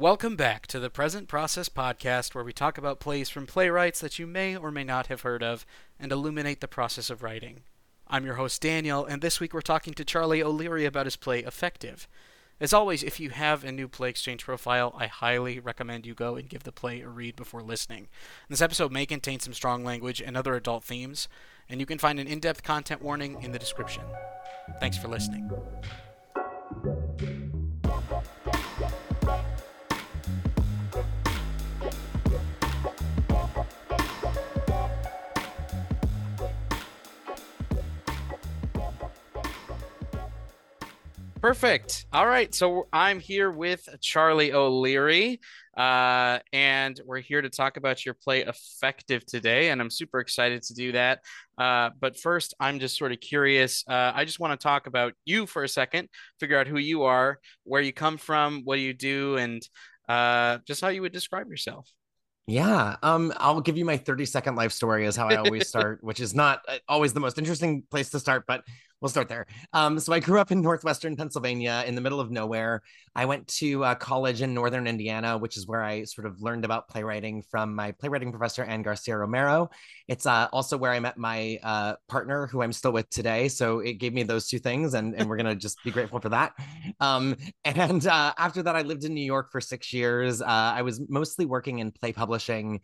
Welcome back to the Present Process Podcast, where we talk about plays from playwrights that you may or may not have heard of and illuminate the process of writing. I'm your host, Daniel, and this week we're talking to Charlie O'Leary about his play Effective. As always, if you have a New Play Exchange profile, I highly recommend you go and give the play a read before listening. This episode may contain some strong language and other adult themes, and you can find an in depth content warning in the description. Thanks for listening. Perfect. All right. So I'm here with Charlie O'Leary, uh, and we're here to talk about your play Effective today. And I'm super excited to do that. Uh, but first, I'm just sort of curious. Uh, I just want to talk about you for a second, figure out who you are, where you come from, what do you do, and uh, just how you would describe yourself. Yeah, um, I'll give you my 30 second life story is how I always start, which is not uh, always the most interesting place to start, but we'll start there. Um, so I grew up in northwestern Pennsylvania, in the middle of nowhere. I went to uh, college in northern Indiana, which is where I sort of learned about playwriting from my playwriting professor Anne Garcia Romero. It's uh, also where I met my uh, partner, who I'm still with today. So it gave me those two things, and and we're gonna just be grateful for that. Um, and uh, after that, I lived in New York for six years. Uh, I was mostly working in play publishing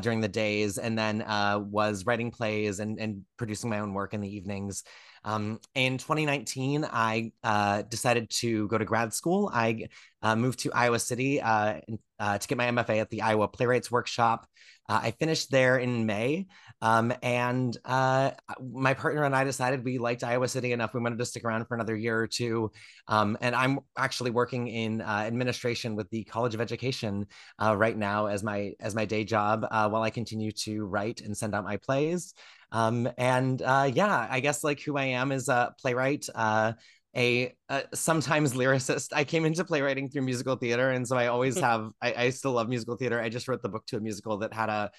during the days, and then was writing plays and and producing my own work in the evenings. Um, in 2019, I uh, decided to go to grad school. I uh, moved to Iowa City uh, uh to get my MFA at the Iowa Playwrights Workshop. Uh, I finished there in May, um, and uh, my partner and I decided we liked Iowa City enough. We wanted to stick around for another year or two. Um, and I'm actually working in administration with the College of Education right now as my as my day job while I continue to write and send out my plays. Um, and uh, yeah, I guess like who I am is a playwright, uh, a, a, sometimes lyricist. I came into playwriting through musical theater, and so I always hmm. have. I, I, still love musical theater. I just wrote the book to a musical that had a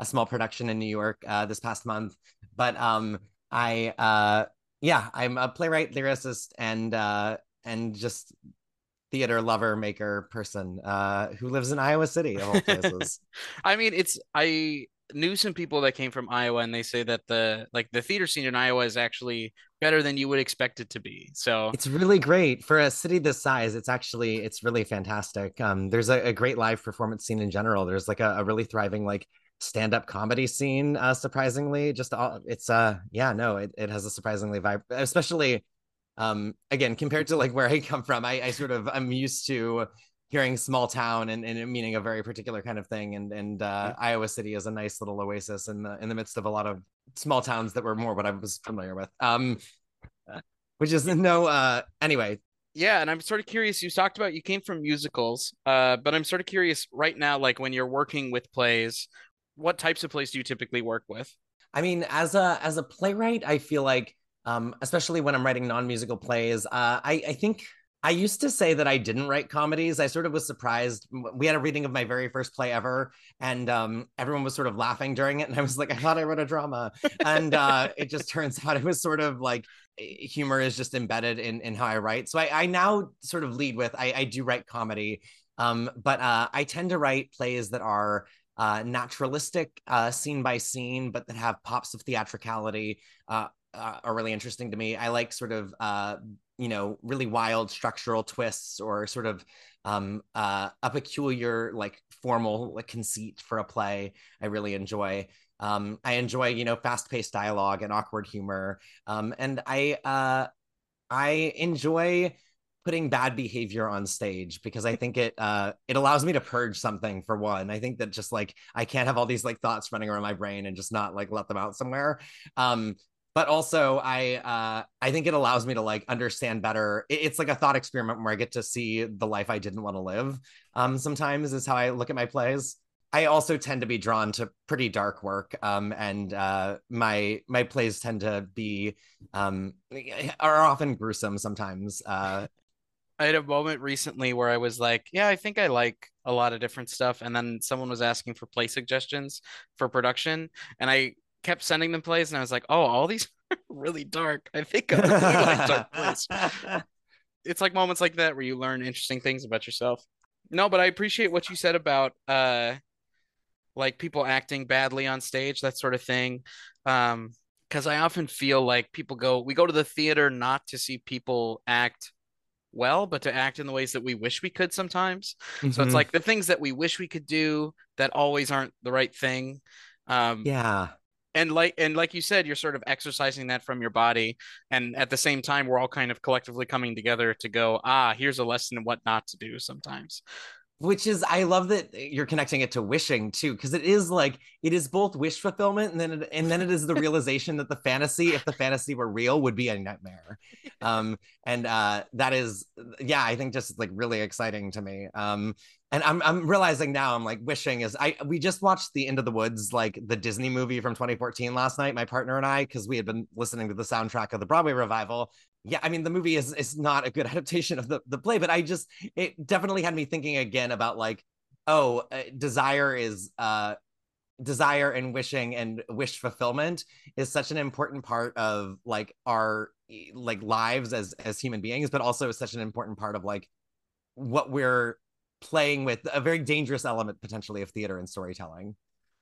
a small production in New York uh, this past month. But um, I uh, yeah, I'm a playwright, lyricist, and uh, and just theater lover maker person uh, who lives in Iowa City of all places. I mean, it's I knew some people that came from Iowa and they say that the like the theater scene in Iowa is actually better than you would expect it to be. So it's really great for a city this size. It's actually it's really fantastic. Um, there's a, a great live performance scene in general. There's like a, a really thriving like stand-up comedy scene. Uh, surprisingly, just all it's uh yeah no it it has a surprisingly vibe, especially um again compared to like where I come from. I I sort of I'm used to hearing small town and, and meaning a very particular kind of thing. And and uh, mm-hmm. Iowa City is a nice little oasis in the in the midst of a lot of small towns that were more what I was familiar with. Um, which is no uh anyway. Yeah, and I'm sort of curious. You talked about you came from musicals, uh, but I'm sort of curious right now, like when you're working with plays, what types of plays do you typically work with? I mean, as a as a playwright, I feel like, um, especially when I'm writing non-musical plays, uh, I I think I used to say that I didn't write comedies. I sort of was surprised. We had a reading of my very first play ever, and um, everyone was sort of laughing during it. And I was like, I thought I wrote a drama. And uh, it just turns out it was sort of like humor is just embedded in, in how I write. So I, I now sort of lead with I, I do write comedy, um, but uh, I tend to write plays that are uh, naturalistic, uh, scene by scene, but that have pops of theatricality. Uh, uh, are really interesting to me. I like sort of you know really wild structural twists or sort of um, uh, a peculiar like formal like conceit for a play. I really enjoy. Um, I enjoy you know fast paced dialogue and awkward humor, um, and I uh, I enjoy putting bad behavior on stage because I think it uh it allows me to purge something for one. I think that just like I can't have all these like thoughts running around my brain and just not like let them out somewhere. But also I uh, I think it allows me to like understand better. It's like a thought experiment where I get to see the life I didn't want to live. Um, sometimes is how I look at my plays. I also tend to be drawn to pretty dark work, um, and uh, my my plays tend to be um, are often gruesome sometimes. Uh, I had a moment recently where I was like, "Yeah, I think I like a lot of different stuff," and then someone was asking for play suggestions for production, and I kept sending them plays, and I was like, oh, all these are really dark. I think I really like dark plays. It's like moments like that where you learn interesting things about yourself. No, but I appreciate what you said about uh like people acting badly on stage, that sort of thing. Um, because I often feel like people go, we go to the theater not to see people act well, but to act in the ways that we wish we could sometimes. Mm-hmm. So it's mm-hmm. like the things that we wish we could do that always aren't the right thing. Um, yeah. And like and like you said, you're sort of exercising that from your body, and at the same time, we're all kind of collectively coming together to go, ah, here's a lesson in what not to do sometimes. Which is i love that you're connecting it to wishing too because it is like it is both wish fulfillment and then it, and then it is the realization that the fantasy if the fantasy were real would be a nightmare. Um and uh that is yeah i think just like really exciting to me. Um and I'm I'm realizing now I'm like wishing is I we just watched the Into the Woods like the Disney movie from 2014 last night my partner and I because we had been listening to the soundtrack of the Broadway revival. Yeah, I mean the movie is is not a good adaptation of the the play, but I just it definitely had me thinking again about like oh, uh, desire is uh desire and wishing and wish fulfillment is such an important part of like our like lives as as human beings but also such an important part of like what we're playing with a very dangerous element potentially of theater and storytelling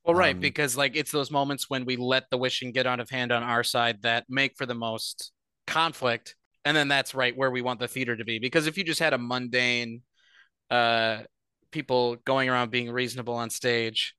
well right um, because like it's those moments when we let the wishing get out of hand on our side that make for the most conflict and then that's right where we want the theater to be because if you just had a mundane uh people going around being reasonable on stage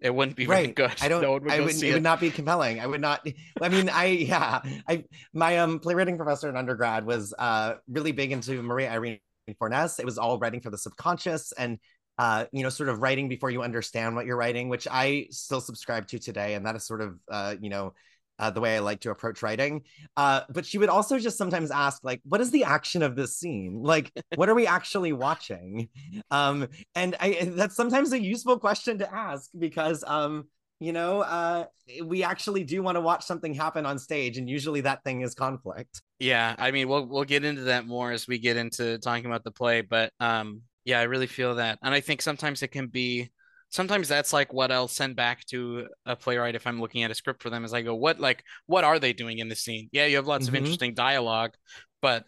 it wouldn't be right. good. I don't. No would I would. It, it would not be compelling. I would not. I mean, I yeah. I my um playwriting professor in undergrad was uh really big into Maria Irene Fornés. It was all writing for the subconscious and uh you know sort of writing before you understand what you're writing, which I still subscribe to today. And that is sort of uh you know uh, the way I like to approach writing. Uh, but she would also just sometimes ask, like, what is the action of this scene? Like, what are we actually watching? Um, and I that's sometimes a useful question to ask because um, you know, uh, we actually do want to watch something happen on stage, and usually that thing is conflict. Yeah, I mean, we'll we'll get into that more as we get into talking about the play, but um, yeah, I really feel that, and I think sometimes it can be sometimes that's like what I'll send back to a playwright if I'm looking at a script for them as I go, what like what are they doing in the scene? Yeah, you have lots mm-hmm. of interesting dialogue, but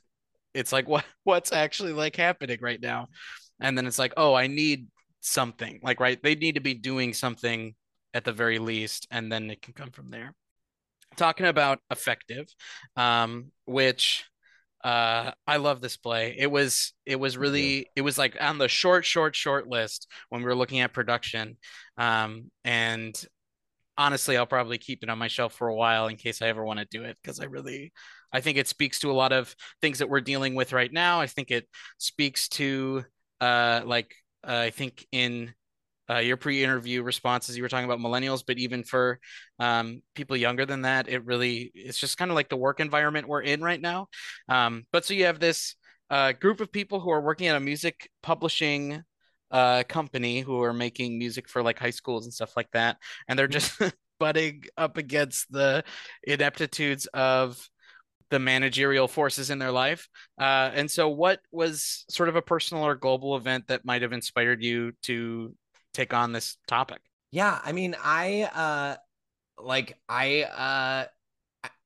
it's like what what's actually like happening right now? And then it's like, oh, I need something. Like right, they need to be doing something at the very least, and then it can come from there. Talking about effective, um, which uh i love this play. It was it was really it was like on the short short short list when we were looking at production um and honestly i'll probably keep it on my shelf for a while in case i ever want to do it because i really i think it speaks to a lot of things that we're dealing with right now. I think it speaks to uh like uh, i think in uh, your pre-interview responses you were talking about millennials but even for um, people younger than that it really it's just kind of like the work environment we're in right now um, but so you have this uh, group of people who are working at a music publishing uh, company who are making music for like high schools and stuff like that and they're just butting up against the ineptitudes of the managerial forces in their life. Uh, and so, what was sort of a personal or global event that might have inspired you to take on this topic? Yeah, I mean, I uh like I uh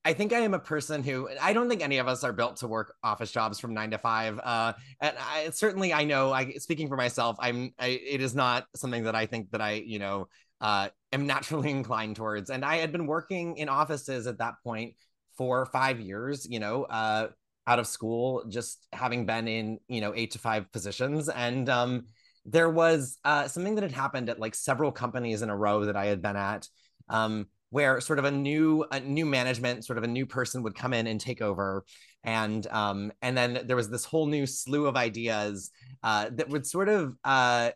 I think I am a person who I don't think any of us are built to work office jobs from nine to five. Uh, and I, certainly I know I speaking for myself, I'm, I, it is not something that I think that I, you know, uh, am naturally inclined towards. And I had been working in offices at that point for five years, you know, uh, out of school, just having been in, you know, eight to five positions. And, um, there was uh, something that had happened at like several companies in a row that I had been at, um, where sort of a new a new management, sort of a new person would come in and take over, and um, and then there was this whole new slew of ideas uh, that would sort of uh,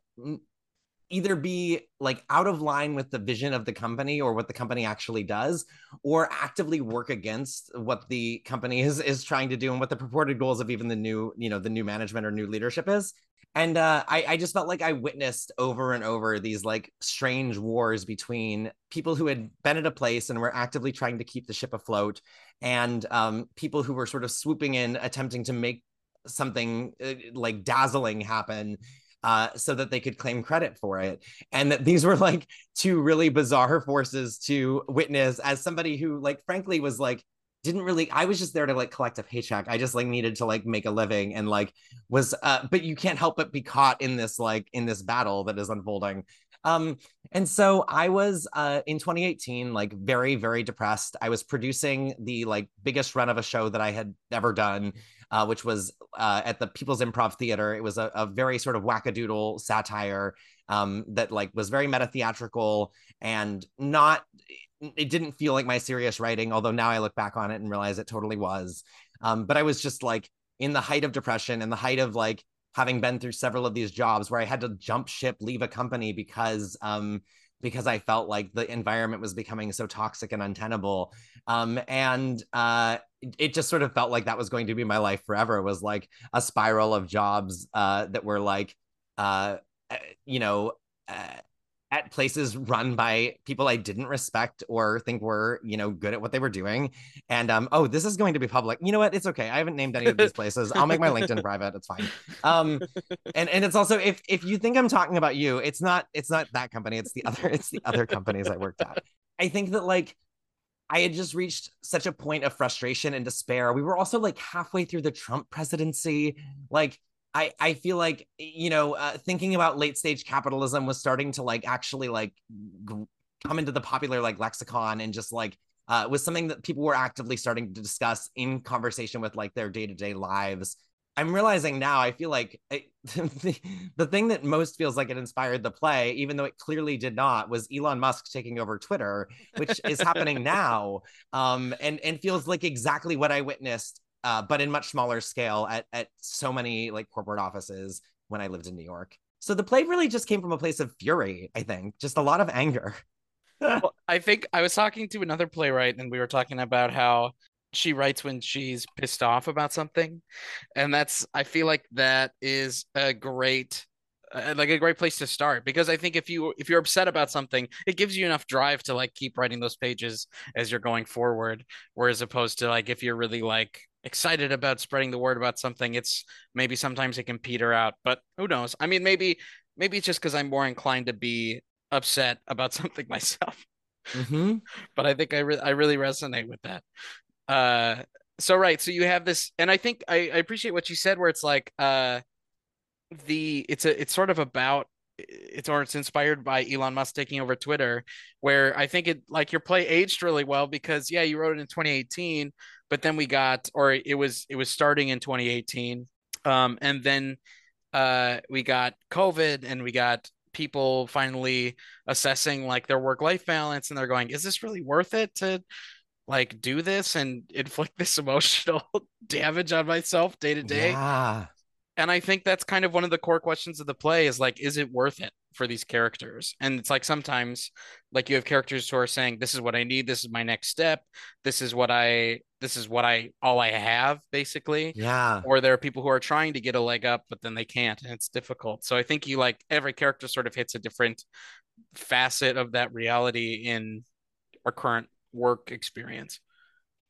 either be like out of line with the vision of the company or what the company actually does or actively work against what the company is is trying to do and what the purported goals of even the new you know the new management or new leadership is and uh, I, I just felt like I witnessed over and over these like strange wars between people who had been at a place and were actively trying to keep the ship afloat, and um, people who were sort of swooping in, attempting to make something uh, like dazzling happen uh, so that they could claim credit for it. And that these were like two really bizarre forces to witness as somebody who, like, frankly, was like didn't really i was just there to like collect a paycheck. I just like needed to like make a living and like was uh but you can't help but be caught in this like in this battle that is unfolding. Um and so i was uh in 2018 like very very depressed. I was producing the like biggest run of a show that i had ever done uh, which was uh, at the People's Improv Theater. It was a, a very sort of wackadoodle satire um, that like was very meta theatrical and not it didn't feel like my serious writing, although now I look back on it and realize it totally was. Um, but I was just like in the height of depression and the height of like having been through several of these jobs where I had to jump ship, leave a company because um, because I felt like the environment was becoming so toxic and untenable. Um, and uh, it just sort of felt like that was going to be my life forever. It was like a spiral of jobs uh, that were like, uh, eh, you know, uh, at places run by people I didn't respect or think were, you know, good at what they were doing. And um, oh, this is going to be public. You know what? It's okay. I haven't named any of these places. I'll make my LinkedIn private. It's fine. Um, and and it's also if if you think I'm talking about you, it's not it's not that company. It's the other it's the other companies I worked at. I think that like I had just reached such a point of frustration and despair. We were also like halfway through the Trump presidency. Like I I feel like you know uh, thinking about late stage capitalism was starting to like actually like g- come into the popular like lexicon and just like uh, was something that people were actively starting to discuss in conversation with like their day to day lives. I'm realizing now, I feel like it, the, the thing that most feels like it inspired the play, even though it clearly did not, was Elon Musk taking over Twitter, which is happening now, um, and and feels like exactly what I witnessed uh, but in much smaller scale at at so many like corporate offices when I lived in New York. So the play really just came from a place of fury, I think, just a lot of anger. well, I think I was talking to another playwright and we were talking about how she writes when she's pissed off about something. And that's I feel like that is a great uh, like a great place to start because I think if you if you're upset about something, it gives you enough drive to like keep writing those pages as you're going forward. Whereas opposed to like if you're really like excited about spreading the word about something, it's maybe sometimes it can peter out. But who knows? I mean, maybe maybe it's just because I'm more inclined to be upset about something myself. Mm-hmm. but I think I re- I really resonate with that. Uh, so right, so you have this, and I think I, I appreciate what you said, where it's like uh, the it's a it's sort of about it's or it's inspired by Elon Musk taking over Twitter, where I think it like your play aged really well because yeah, you wrote it in 2018, but then we got or it was it was starting in 2018 um, and then uh, we got covid and we got people finally assessing like their work life balance and they're going is this really worth it to like do this and inflict this emotional damage on myself day to day and i think that's kind of one of the core questions of the play is like is it worth it for these characters? And it's like sometimes like you have characters who are saying this is what i need. This is my next step. This is what i this is what i all i have basically. Yeah. Or there are people who are trying to get a leg up but then they can't and it's difficult. So i think you like every character sort of hits a different facet of that reality in our current work experience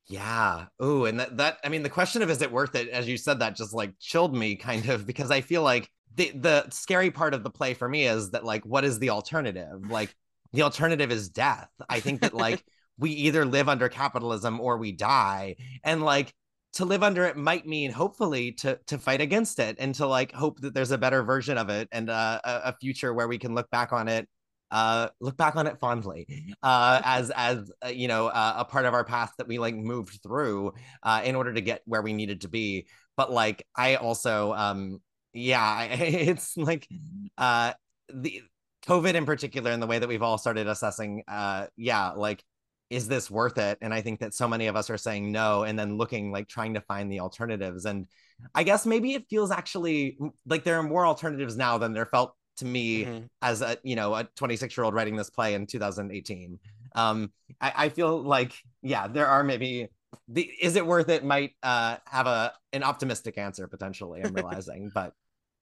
yeah. Oh, and that that I mean the question of is it worth it as you said that just like chilled me kind of because I feel like the the scary part of the play for me is that like what is the alternative? Like the alternative is death. I think that like we either live under capitalism or we die and like to live under it might mean hopefully to to fight against it and to like hope that there's a better version of it and uh, a, a future where we can look back on it uh, look back on it fondly uh, as as uh, you know uh, a part of our path that we like moved through uh, in order to get where we needed to be. But like I also um yeah it's like uh the COVID in particular and the way that we've all started assessing uh yeah like is this worth it and i think that so many of us are saying no and then looking like trying to find the alternatives and i guess maybe it feels actually like there are more alternatives now than there felt to me mm-hmm. as a you know a 26 year old writing this play in 2018 um I, I, feel like yeah there are maybe the is it worth it might uh have a an optimistic answer potentially i'm realizing but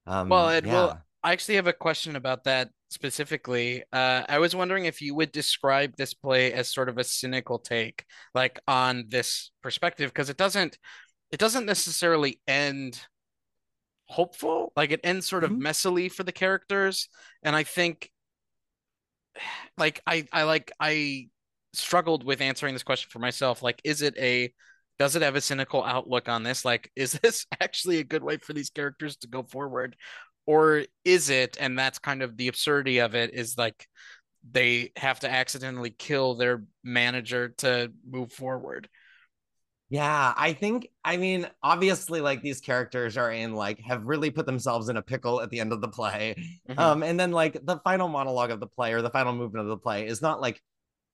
um well it yeah. will i actually have a question about that specifically uh i was wondering if you would describe this play as sort of a cynical take like on this perspective because it doesn't it doesn't necessarily end hopeful. Like it ends sort of mm-hmm. messily for the characters, and I think, like I I like I struggled with answering this question for myself. Like, is it a does it have a cynical outlook on this? Like, is this actually a good way for these characters to go forward? Or is it, and that's kind of the absurdity of it, is like they have to accidentally kill their manager to move forward. Yeah, I think I mean obviously like these characters are in like have really put themselves in a pickle at the end of the play. Mm-hmm. Um and then like the final monologue of the play or the final movement of the play is not like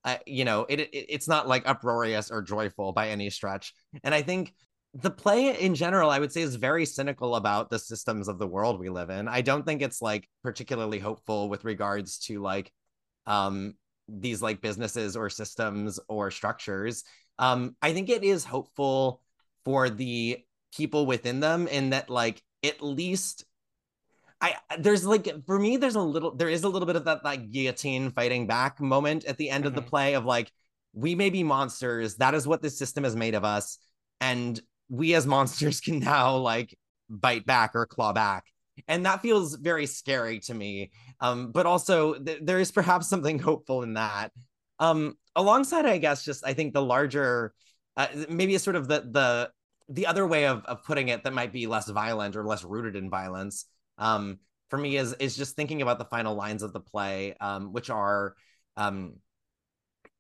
uh, you know, it, it it's not like uproarious or joyful by any stretch. And I think the play in general I would say is very cynical about the systems of the world we live in. I don't think it's like particularly hopeful with regards to like um these like businesses or systems or structures um, I think it is hopeful for the people within them in that like at least I there's like for me there's a little there is a little bit of that like guillotine fighting back moment at the end mm-hmm. of the mm-hmm. play of like we may be monsters that is what this system has made of us and we as monsters can now like bite back or claw back and that feels very scary to me um but also th- there is perhaps something hopeful in that um, alongside, I guess, just I think the larger, uh, maybe a sort of the the the other way of of putting it that might be less violent or less rooted in violence. Um, for me is is just thinking about the final lines of the play, um, which are, um,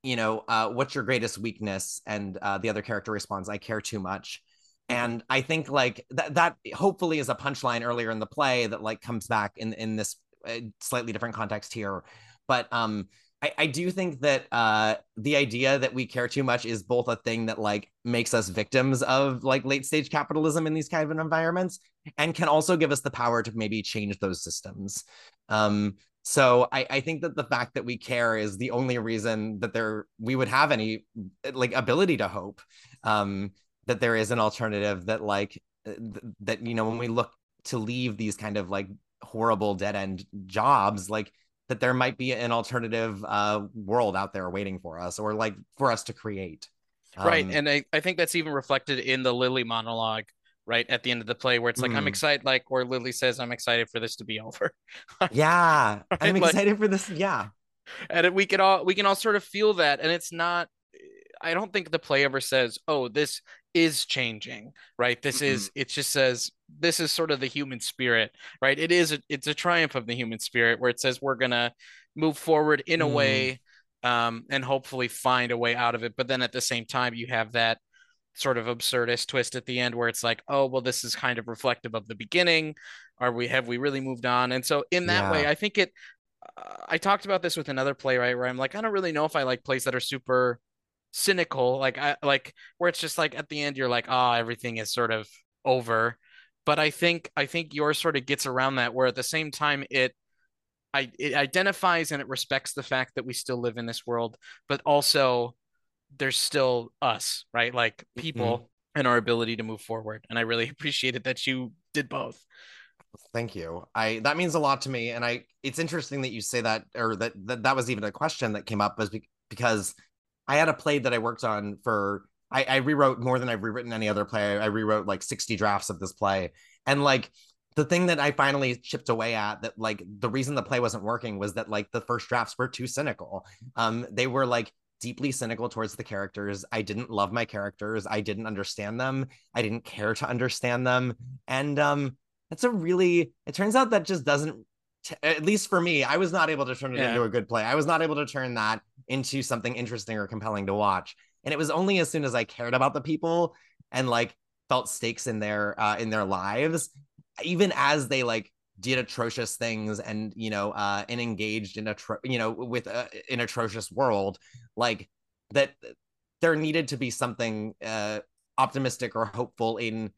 you know, uh, what's your greatest weakness? And uh, the other character responds, "I care too much." And I think like that that hopefully is a punchline earlier in the play that like comes back in in this uh, slightly different context here. But um, I, I do think that uh, the idea that we care too much is both a thing that like makes us victims of like late stage capitalism in these kind of environments and can also give us the power to maybe change those systems. Um, so I, I think that the fact that we care is the only reason that there we would have any like ability to hope um, that there is an alternative that like th- that you know when we look to leave these kind of like horrible dead end jobs like that there might be an alternative uh, world out there waiting for us or like for us to create. Um, right. And I, I think that's even reflected in the Lily monologue, right? At the end of the play, where it's like, mm. I'm excited, like, where Lily says, I'm excited for this to be over. yeah. right? I'm excited like, for this. Yeah. And we can all, we can all sort of feel that. And it's not, I don't think the play ever says, oh, this is changing, right? This mm-hmm. is, it just says, this is sort of the human spirit, right? It is a, it's a triumph of the human spirit where it says we're gonna move forward in a mm. way um, and hopefully find a way out of it. But then at the same time, you have that sort of absurdist twist at the end where it's like, oh, well, this is kind of reflective of the beginning. Are we have we really moved on? And so in that yeah. way, I think it. Uh, I talked about this with another playwright where I'm like, I don't really know if I like plays that are super cynical, like I like where it's just like at the end you're like, oh, everything is sort of over but I think I think yours sort of gets around that where at the same time it I it identifies and it respects the fact that we still live in this world, but also there's still us, right? Like people mm-hmm. and our ability to move forward. And I really appreciated that you did both. Thank you. I that means a lot to me, and I it's interesting that you say that, or that that, that was even a question that came up, was because I had a play that I worked on for I, I rewrote more than I've rewritten any other play. I rewrote like 60 drafts of this play. And like the thing that I finally chipped away at that like the reason the play wasn't working was that like the first drafts were too cynical. Um, they were like deeply cynical towards the characters. I didn't love my characters. I didn't understand them. I didn't care to understand them. And um, that's a really. It turns out that just doesn't. T- at least for me, I was not able to turn it yeah. into a good play. I was not able to turn that into something interesting or compelling to watch. And it was only as soon as I cared about the people and like felt stakes in their uh, in their lives, even as they like did atrocious things and you know uh and engaged in a tro- you know with a, an atrocious world like that there needed to be something uh optimistic or hopeful in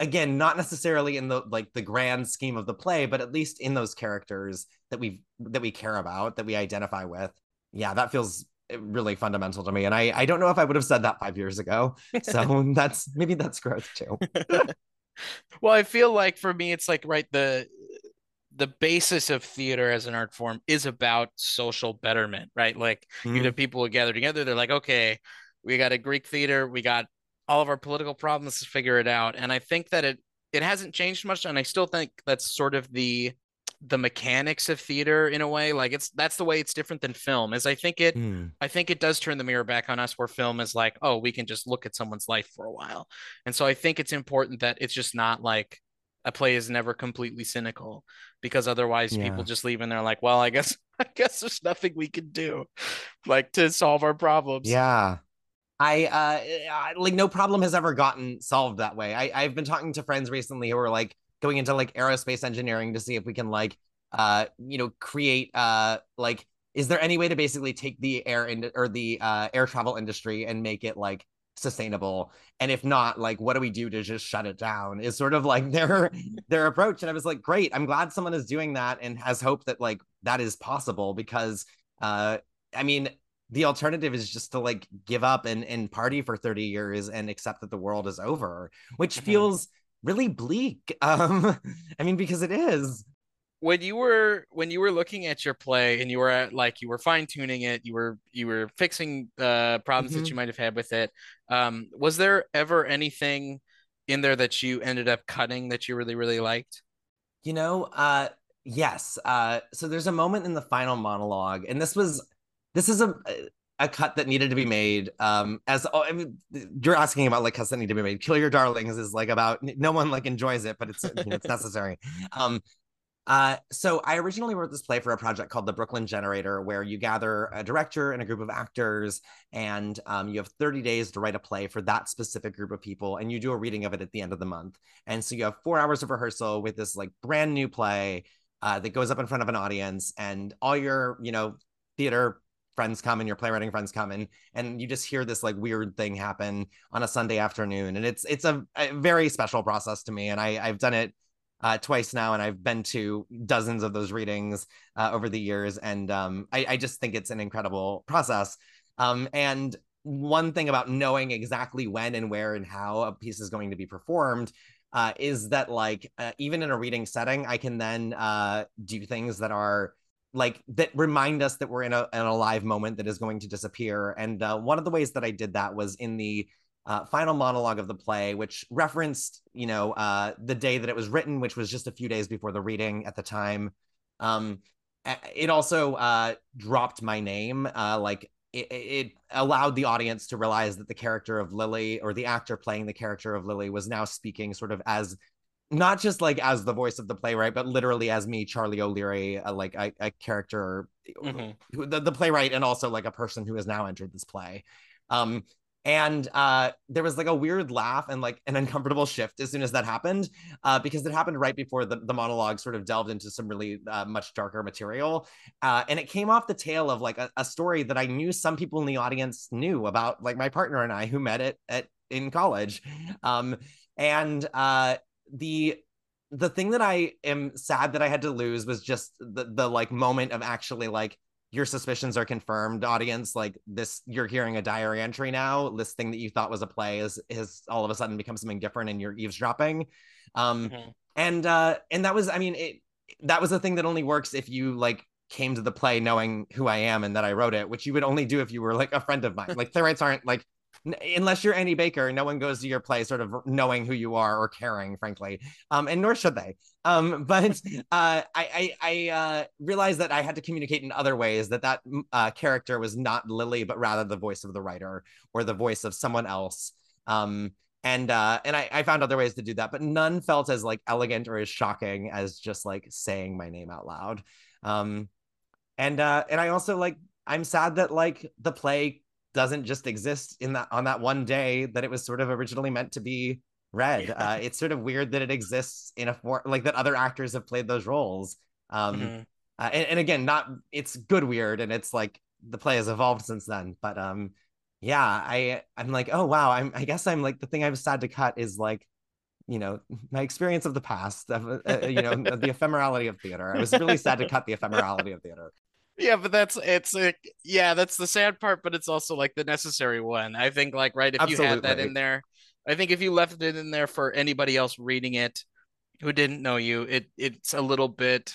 again not necessarily in the like the grand scheme of the play but at least in those characters that we that we care about that we identify with. Yeah that feels really fundamental to me. And I, I don't know if I would have said that five years ago. So that's maybe that's growth too. well, I feel like for me, it's like, right, the the basis of theater as an art form is about social betterment, right? Like mm-hmm. you have people who gather together, they're like, okay, we got a Greek theater, we got all of our political problems to figure it out. And I think that it it hasn't changed much. And I still think that's sort of the the mechanics of theater in a way like it's that's the way it's different than film is i think it Mm. i think it does turn the mirror back on us where film is like oh we can just look at someone's life for a while and so i think it's important that it's just not like a play is never completely cynical because otherwise Yeah. people just leave and they're like well i guess i guess there's nothing we can do like to solve our problems Yeah. I uh I- like no problem has ever gotten solved that way. I I've been talking to friends recently who are like going into like aerospace engineering to see if we can like uh you know create uh like is there any way to basically take the air in or the uh air travel industry and make it like sustainable? And if not like what do we do to just shut it down? Is sort of like their their approach. And I was like great I'm glad someone is doing that and has hope that like that is possible because uh I mean the alternative is just to like give up and, and party for 30 years and accept that the world is over which Mhm. feels really bleak um i mean because it is when you were when you were looking at your play and you were at like you were fine tuning it, you were you were fixing uh problems that Mhm. you might have had with it. Um, was there ever anything in there that you ended up cutting that you really really liked? you know uh yes uh so there's a moment in the final monologue and this was this is a a cut that needed to be made. Um as oh, I mean, you're asking about like cuts that need to be made. Kill your darlings is like about no one like enjoys it but it's you know, it's necessary. Um Uh, so I originally wrote this play for a project called the Brooklyn Generator, where you gather a director and a group of actors, and um, you have 30 days to write a play for that specific group of people, and you do a reading of it at the end of the month. And so you have four hours of rehearsal with this like brand new play uh, that goes up in front of an audience, and all your you know theater friends come and your playwriting friends come and and you just hear this like weird thing happen on a Sunday afternoon, and it's it's a, a very special process to me, and I I've done it uh, twice now, and I've been to dozens of those readings uh, over the years, and um, I, I just think it's an incredible process. Um, and one thing about knowing exactly when and where and how a piece is going to be performed uh, is that, like, uh, even in a reading setting, I can then uh, do things that are like that remind us that we're in a, in a live moment that is going to disappear. And uh, one of the ways that I did that was in the uh, final monologue of the play, which referenced, you know, uh, the day that it was written, which was just a few days before the reading at the time. Um, it also uh, dropped my name, uh, like it, it allowed the audience to realize that the character of Lily or the actor playing the character of Lily was now speaking sort of as not just like as the voice of the playwright, but literally as me, Charlie O'Leary, uh, like a, a character, Mhm. who, the, the playwright, and also like a person who has now entered this play. Um, and uh, there was like a weird laugh and like an uncomfortable shift as soon as that happened, uh, because it happened right before the, the monologue sort of delved into some really uh, much darker material. Uh, and it came off the tail of like a, a story that I knew some people in the audience knew about, like my partner and I who met it at in college. Um, and uh, the the thing that I am sad that I had to lose was just the the like moment of actually like your suspicions are confirmed audience. Like this you're hearing a diary entry now. This thing that you thought was a play is is all of a sudden become something different and you're eavesdropping. Um Mhm. and uh and that was i mean it that was a thing that only works if you like came to the play knowing who i am and that i wrote it which you would only do if you were like a friend of mine. Like playwrights aren't like unless you're Annie Baker, no one goes to your play sort of knowing who you are or caring, frankly. Um, and nor should they. Um, but uh, I I, I uh, realized that I had to communicate in other ways that that uh, character was not Lily, but rather the voice of the writer or the voice of someone else. Um, and uh, and I, I found other ways to do that, but none felt as like elegant or as shocking as just like saying my name out loud. Um, and uh, and I also like I'm sad that like the play doesn't just exist in that on that one day that it was sort of originally meant to be read. Yeah. Uh, it's sort of weird that it exists in a form like that other actors have played those roles. Um, Mhm. uh, and, and again, not it's good weird, and it's like the play has evolved since then. But um, yeah, I I'm like, oh wow, I'm I guess I'm like the thing I'm sad to cut is like, you know, my experience of the past, of, uh, uh, you know, the ephemerality of theater. I was really sad to cut the ephemerality of theater. Yeah, but that's it's like yeah, that's the sad part, but it's also like the necessary one. I think like right if you had that in there, I think if you left it in there for anybody else reading it who didn't know you, it it's a little bit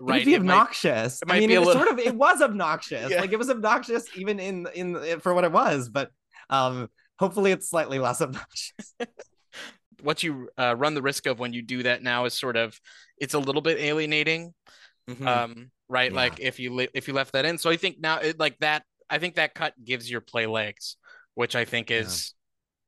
It right. would be it might- obnoxious. it I might mean, it was little- sort of it was obnoxious. Yeah. Like it was obnoxious even in in for what it was, but um hopefully it's slightly less obnoxious. what you uh, run the risk of when you do that now is sort of it's a little bit alienating mm-hmm. um right yeah. like if you if you left that in so i think now it, like that i think that cut gives your play legs which i think is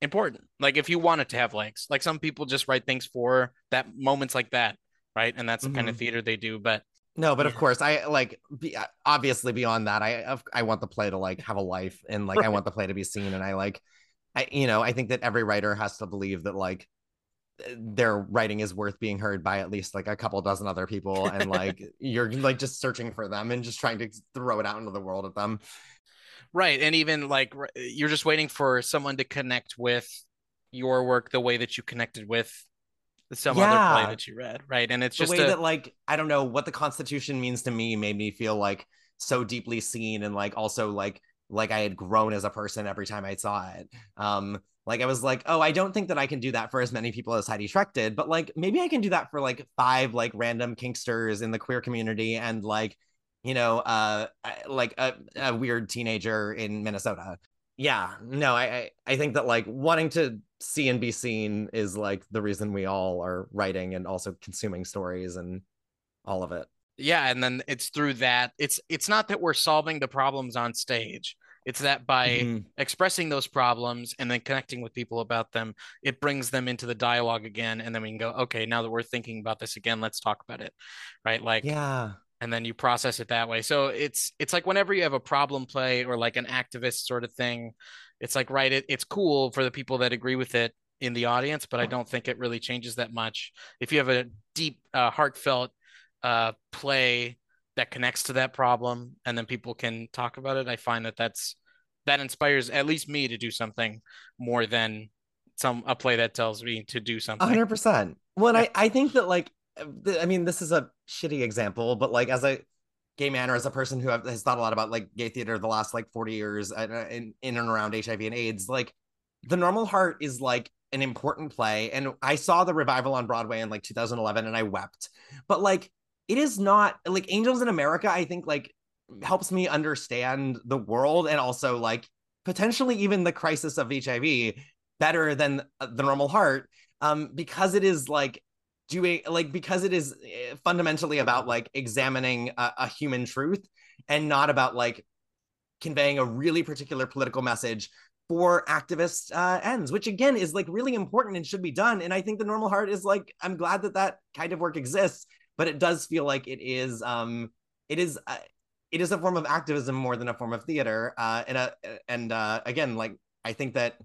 yeah. important like if you want it to have legs like some people just write things for that moments like that right and that's the mm-hmm. kind of mm-hmm. theater they do but no, but yeah. of course, I like be, obviously beyond that, I I want the play to like have a life and like right. I want the play to be seen, and I like, I you know I think that every writer has to believe that like their writing is worth being heard by at least like a couple dozen other people, and like you're like just searching for them and just trying to throw it out into the world at them. Right, and even like you're just waiting for someone to connect with your work the way that you connected with some yeah. other play that you read, right? And it's the just way a... that like I don't know what the Constitution means to me made me feel like so deeply seen and like also like like I had grown as a person every time I saw it. Um, like I was like, oh, I don't think that I can do that for as many people as Heidi Schreck did, but like maybe I can do that for like five like random kinksters in the queer community and like you know uh like a, a weird teenager in Minnesota. Yeah, no, I I think that like wanting to see and be seen is like the reason we all are writing and also consuming stories and all of it yeah and then it's through that it's it's not that we're solving the problems on stage it's that by mm-hmm. expressing those problems and then connecting with people about them it brings them into the dialogue again and then we can go okay now that we're thinking about this again let's talk about it. Right? Like yeah. and then you process it that way. So it's it's like whenever you have a problem play or like an activist sort of thing it's like right it, it's cool for the people that agree with it in the audience but i don't think it really changes that much. If you have a deep uh, heartfelt uh, play that connects to that problem and then people can talk about it i find that that's that inspires at least me to do something more than some a play that tells me to do something. 100% well yeah. I, I think that like i mean this is a shitty example but like as a gay man or as a person who has thought a lot about like gay theater the last like 40 years uh, in, in and around hiv and aids like the normal heart is like an important play and i saw the revival on broadway in like 2011 and i wept. But like it is not like angels in america i think like helps me understand the world and also like potentially even the crisis of hiv better than the normal heart um because it is like doing like because it is eh, fundamentally about like examining a, a human truth and not about like conveying a really particular political message for activist uh, ends, which again is like really important and should be done. And I think the normal heart is like, I'm glad that that kind of work exists, but it does feel like it is, um, it is, uh, it is a form of activism more than a form of theater. Uh, and uh, and uh, again, like I think that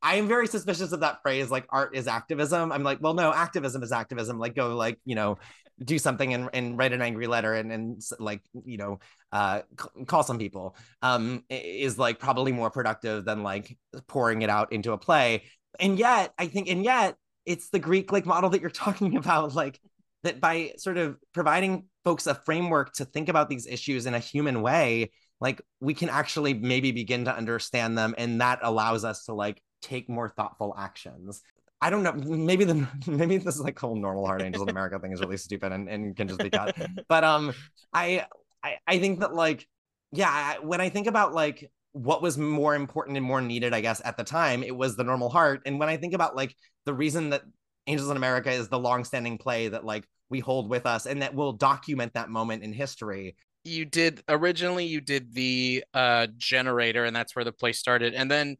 I am very suspicious of that phrase, like art is activism. I'm like, well, no, activism is activism. Like, go, like, you know, do something and, and write an angry letter and, and like, you know, uh, call some people um, is like probably more productive than like pouring it out into a play. And yet, I think, and yet, it's the Greek like model that you're talking about, like that by sort of providing folks a framework to think about these issues in a human way, like we can actually maybe begin to understand them, and that allows us to like take more thoughtful actions. I don't know. Maybe the maybe this like whole normal heart angels in America thing is really stupid and, and can just be cut. But um, I, I I think that like yeah, when I think about like what was more important and more needed, I guess at the time, it was the normal heart. And when I think about like the reason that Angels in America is the long-standing play that like we hold with us and that will document that moment in history. You did originally you did the uh generator and that's where the play started. And then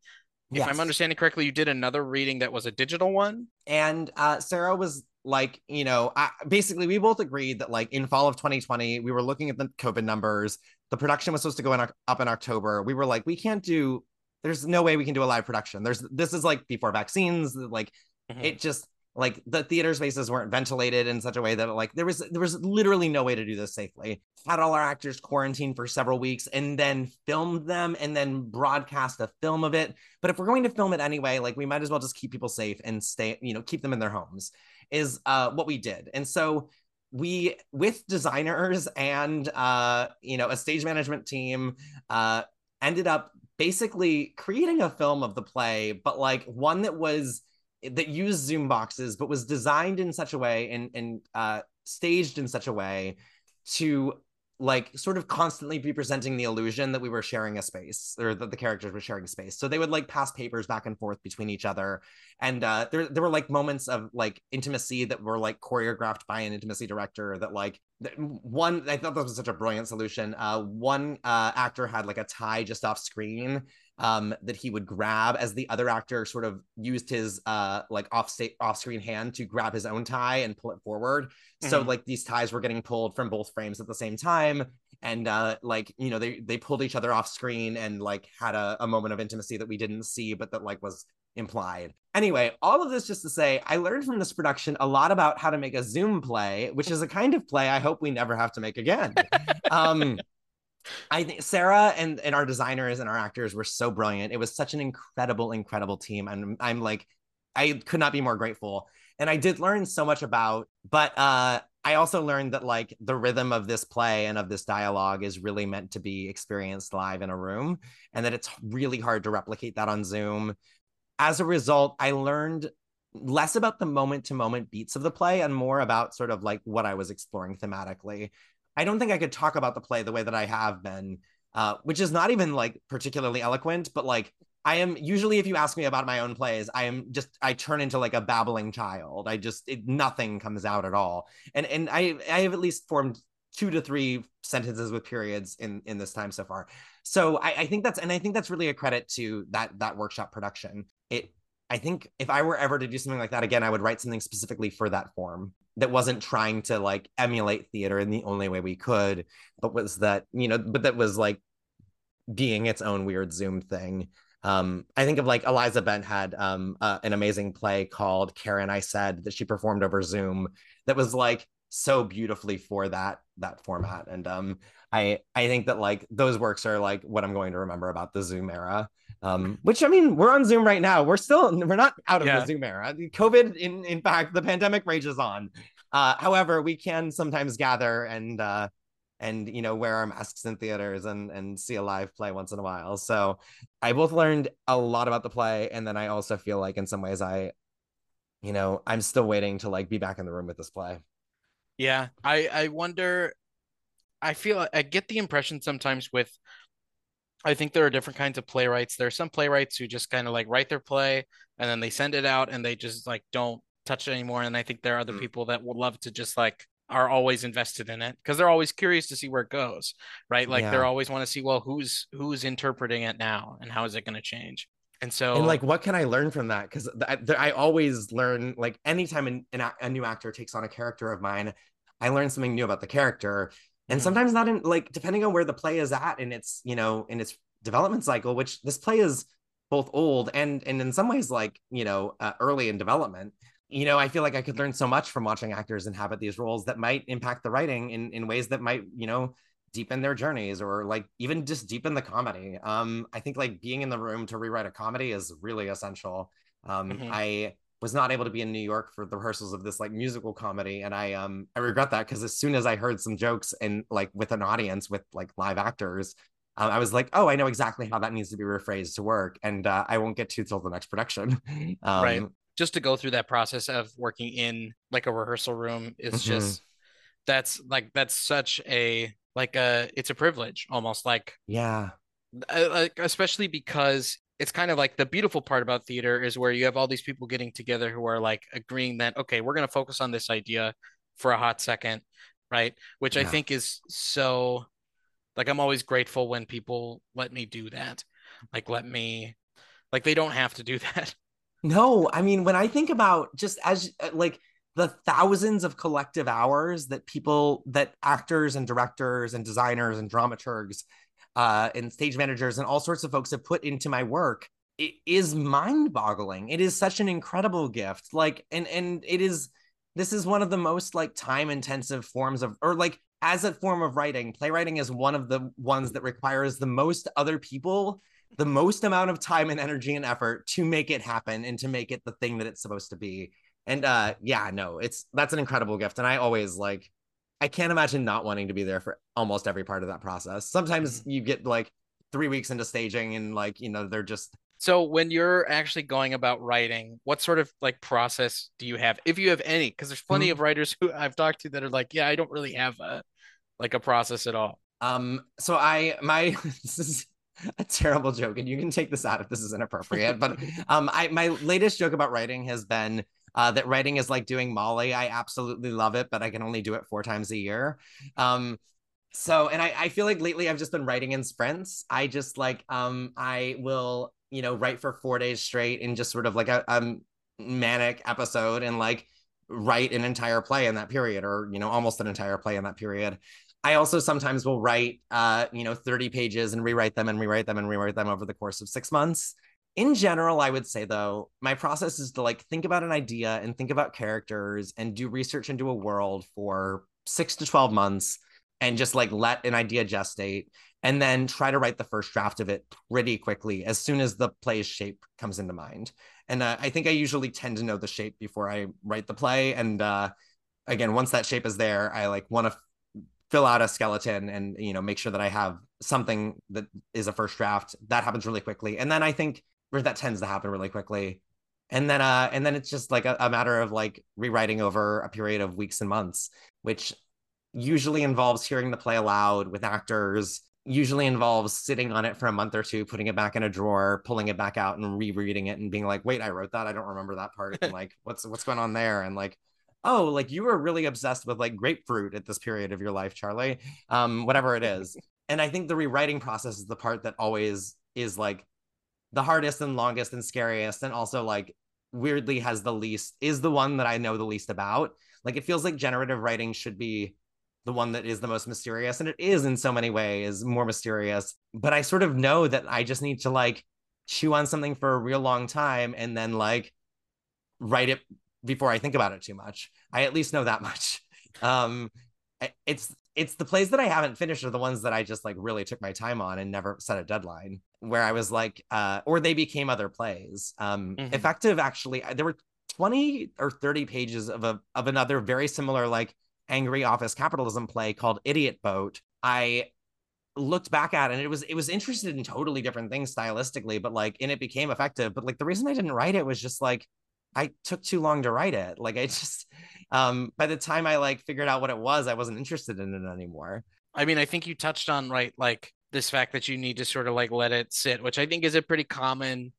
if yes. I'm understanding correctly, you did another reading that was a digital one. And uh, Sarah was like, you know, I, basically, we both agreed that like in fall of 2020, we were looking at the COVID numbers. The production was supposed to go in, up in October. We were like, we can't do. There's no way we can do a live production. There's this is like before vaccines. Like mm-hmm. it just like the theater spaces weren't ventilated in such a way that like there was there was literally no way to do this safely. Had all our actors quarantined for several weeks and then filmed them and then broadcast a film of it. But if we're going to film it anyway like we might as well just keep people safe and stay you know keep them in their homes is uh what we did. And so we with designers and uh you know a stage management team uh ended up basically creating a film of the play but like one that was that used Zoom boxes, but was designed in such a way and and uh, staged in such a way to like sort of constantly be presenting the illusion that we were sharing a space or that the characters were sharing space. So they would like pass papers back and forth between each other. And uh, there, there were like moments of like intimacy that were like choreographed by an intimacy director that like one, I thought that was such a brilliant solution. Uh, one uh, actor had like a tie just off screen um, that he would grab as the other actor sort of used his uh, like off state off screen hand to grab his own tie and pull it forward. Mm-hmm. So like these ties were getting pulled from both frames at the same time, and uh, like you know they they pulled each other off screen and like had a, a moment of intimacy that we didn't see, but that like was implied. Anyway, all of this just to say, I learned from this production a lot about how to make a Zoom play, which is a kind of play I hope we never have to make again. um, I think Sarah and, and our designers and our actors were so brilliant. It was such an incredible, incredible team. And I'm like, I could not be more grateful. And I did learn so much about, but uh, I also learned that like the rhythm of this play and of this dialogue is really meant to be experienced live in a room, and that it's really hard to replicate that on Zoom. As a result, I learned less about the moment to moment beats of the play and more about sort of like what I was exploring thematically. I don't think I could talk about the play the way that I have been, uh, which is not even like particularly eloquent, but like I am usually, if you ask me about my own plays, I am just I turn into like a babbling child. I just it, nothing comes out at all, and and I I have at least formed two to three sentences with periods in in this time so far. So I, I think that's and I think that's really a credit to that that workshop production. It I think if I were ever to do something like that again, I would write something specifically for that form that wasn't trying to like emulate theater in the only way we could, but was that, you know, but that was like being its own weird Zoom thing. Um, I think of like Eliza Bent had um, uh, an amazing play called Karen I Said that she performed over Zoom that was like so beautifully for that that format. And um, I I think that like those works are like what I'm going to remember about the Zoom era. Um, which I mean, we're on Zoom right now. We're still we're not out of yeah. the Zoom era. COVID, in in fact, the pandemic rages on. Uh, however, we can sometimes gather and uh, and you know wear our masks in theaters and and see a live play once in a while. So I both learned a lot about the play, and then I also feel like in some ways I, you know, I'm still waiting to like be back in the room with this play. Yeah, I I wonder. I feel I get the impression sometimes with I think there are different kinds of playwrights. There are some playwrights who just kind of like write their play and then they send it out and they just like don't touch it anymore. And I think there are other mm. people that would love to just like are always invested in it because they're always curious to see where it goes, right? Like yeah. they're always want to see, well, who's who's interpreting it now and how is it going to change? And so, and like, what can I learn from that? Because I, I, always learn, like, anytime an, an, a new actor takes on a character of mine, I learn something new about the character and mm-hmm. sometimes not in like depending on where the play is at in its you know in its development cycle which this play is both old and and in some ways like you know uh, early in development you know i feel like i could learn so much from watching actors inhabit these roles that might impact the writing in in ways that might you know deepen their journeys or like even just deepen the comedy um i think like being in the room to rewrite a comedy is really essential um mm-hmm. i was not able to be in New York for the rehearsals of this like musical comedy, and I um I regret that because as soon as I heard some jokes and like with an audience with like live actors, um, I was like, oh, I know exactly how that needs to be rephrased to work, and uh, I won't get to till the next production. um, right. Just to go through that process of working in like a rehearsal room is mm-hmm. just that's like that's such a like a it's a privilege almost like yeah like especially because it's kind of like the beautiful part about theater is where you have all these people getting together who are like agreeing that okay we're going to focus on this idea for a hot second right? Which yeah. i think is so like i'm always grateful when people let me do that. Like let me like they don't have to do that. No i mean when i think about just as uh, like the thousands of collective hours that people that actors and directors and designers and dramaturgs uh, and stage managers and all sorts of folks have put into my work it is mind-boggling. It is such an incredible gift. Like and and it is this is one of the most like time intensive forms of or like as a form of writing playwriting is one of the ones that requires the most other people the most amount of time and energy and effort to make it happen and to make it the thing that it's supposed to be. And uh yeah no it's that's an incredible gift. And i always like I can't imagine not wanting to be there for almost every part of that process. Sometimes mm-hmm. you get like three weeks into staging and like, you know, they're just. So when you're actually going about writing, what sort of like process do you have, if you have any? Because there's plenty mm-hmm. of writers who I've talked to that are like, yeah, I don't really have a like a process at all? Um, so I my this is a terrible joke, and you can take this out if this is inappropriate. but um, I my latest joke about writing has been uh, that writing is like doing Molly. I absolutely love it, but I can only do it four times a year. Um, so and I, I feel like lately I've just been writing in sprints. I just like um I will you know write for four days straight in just sort of like a, a manic episode and like write an entire play in that period or you know almost an entire play in that period I also sometimes will write, uh, you know, 30 pages and rewrite them and rewrite them and rewrite them over the course of six months. In general, I would say though, my process is to like think about an idea and think about characters and do research into a world for six to 12 months and just like let an idea gestate and then try to write the first draft of it pretty quickly as soon as the play's shape comes into mind. And uh, I think I usually tend to know the shape before I write the play. And uh, again, once that shape is there, I like want to fill out a skeleton and you know make sure that I have something that is a first draft. That happens really quickly, and then I think or that tends to happen really quickly, and then uh and then it's just like a, a matter of like rewriting over a period of weeks and months, which usually involves hearing the play aloud with actors usually involves sitting on it for a month or two, putting it back in a drawer, pulling it back out and rereading it and being like, wait, I wrote that. I don't remember that part. And like, what's what's going on there? And like, oh, like you were really obsessed with like grapefruit at this period of your life, Charlie. Um, whatever it is. and I think the rewriting process is the part that always is like the hardest and longest and scariest, and also like weirdly has the least is the one that I know the least about. Like it feels like generative writing should be the one that is the most mysterious, and it is in so many ways more mysterious. But I sort of know that I just need to like chew on something for a real long time and then like write it before I think about it too much. I at least know that much. Um, it's it's the plays that I haven't finished are the ones that I just like really took my time on and never set a deadline. Where I was like, uh, or they became other plays. Um, mm-hmm. Effective actually, there were twenty or thirty pages of a of another very similar like angry office capitalism play called Idiot Boat. I looked back at it and it was it was interested in totally different things stylistically but like and it became effective but like the reason i didn't write it was just like I took too long to write it. Like I just um by the time I like figured out what it was, I wasn't interested in it anymore. I mean, I think you touched on right like this fact that you need to sort of like let it sit, which I think is a pretty common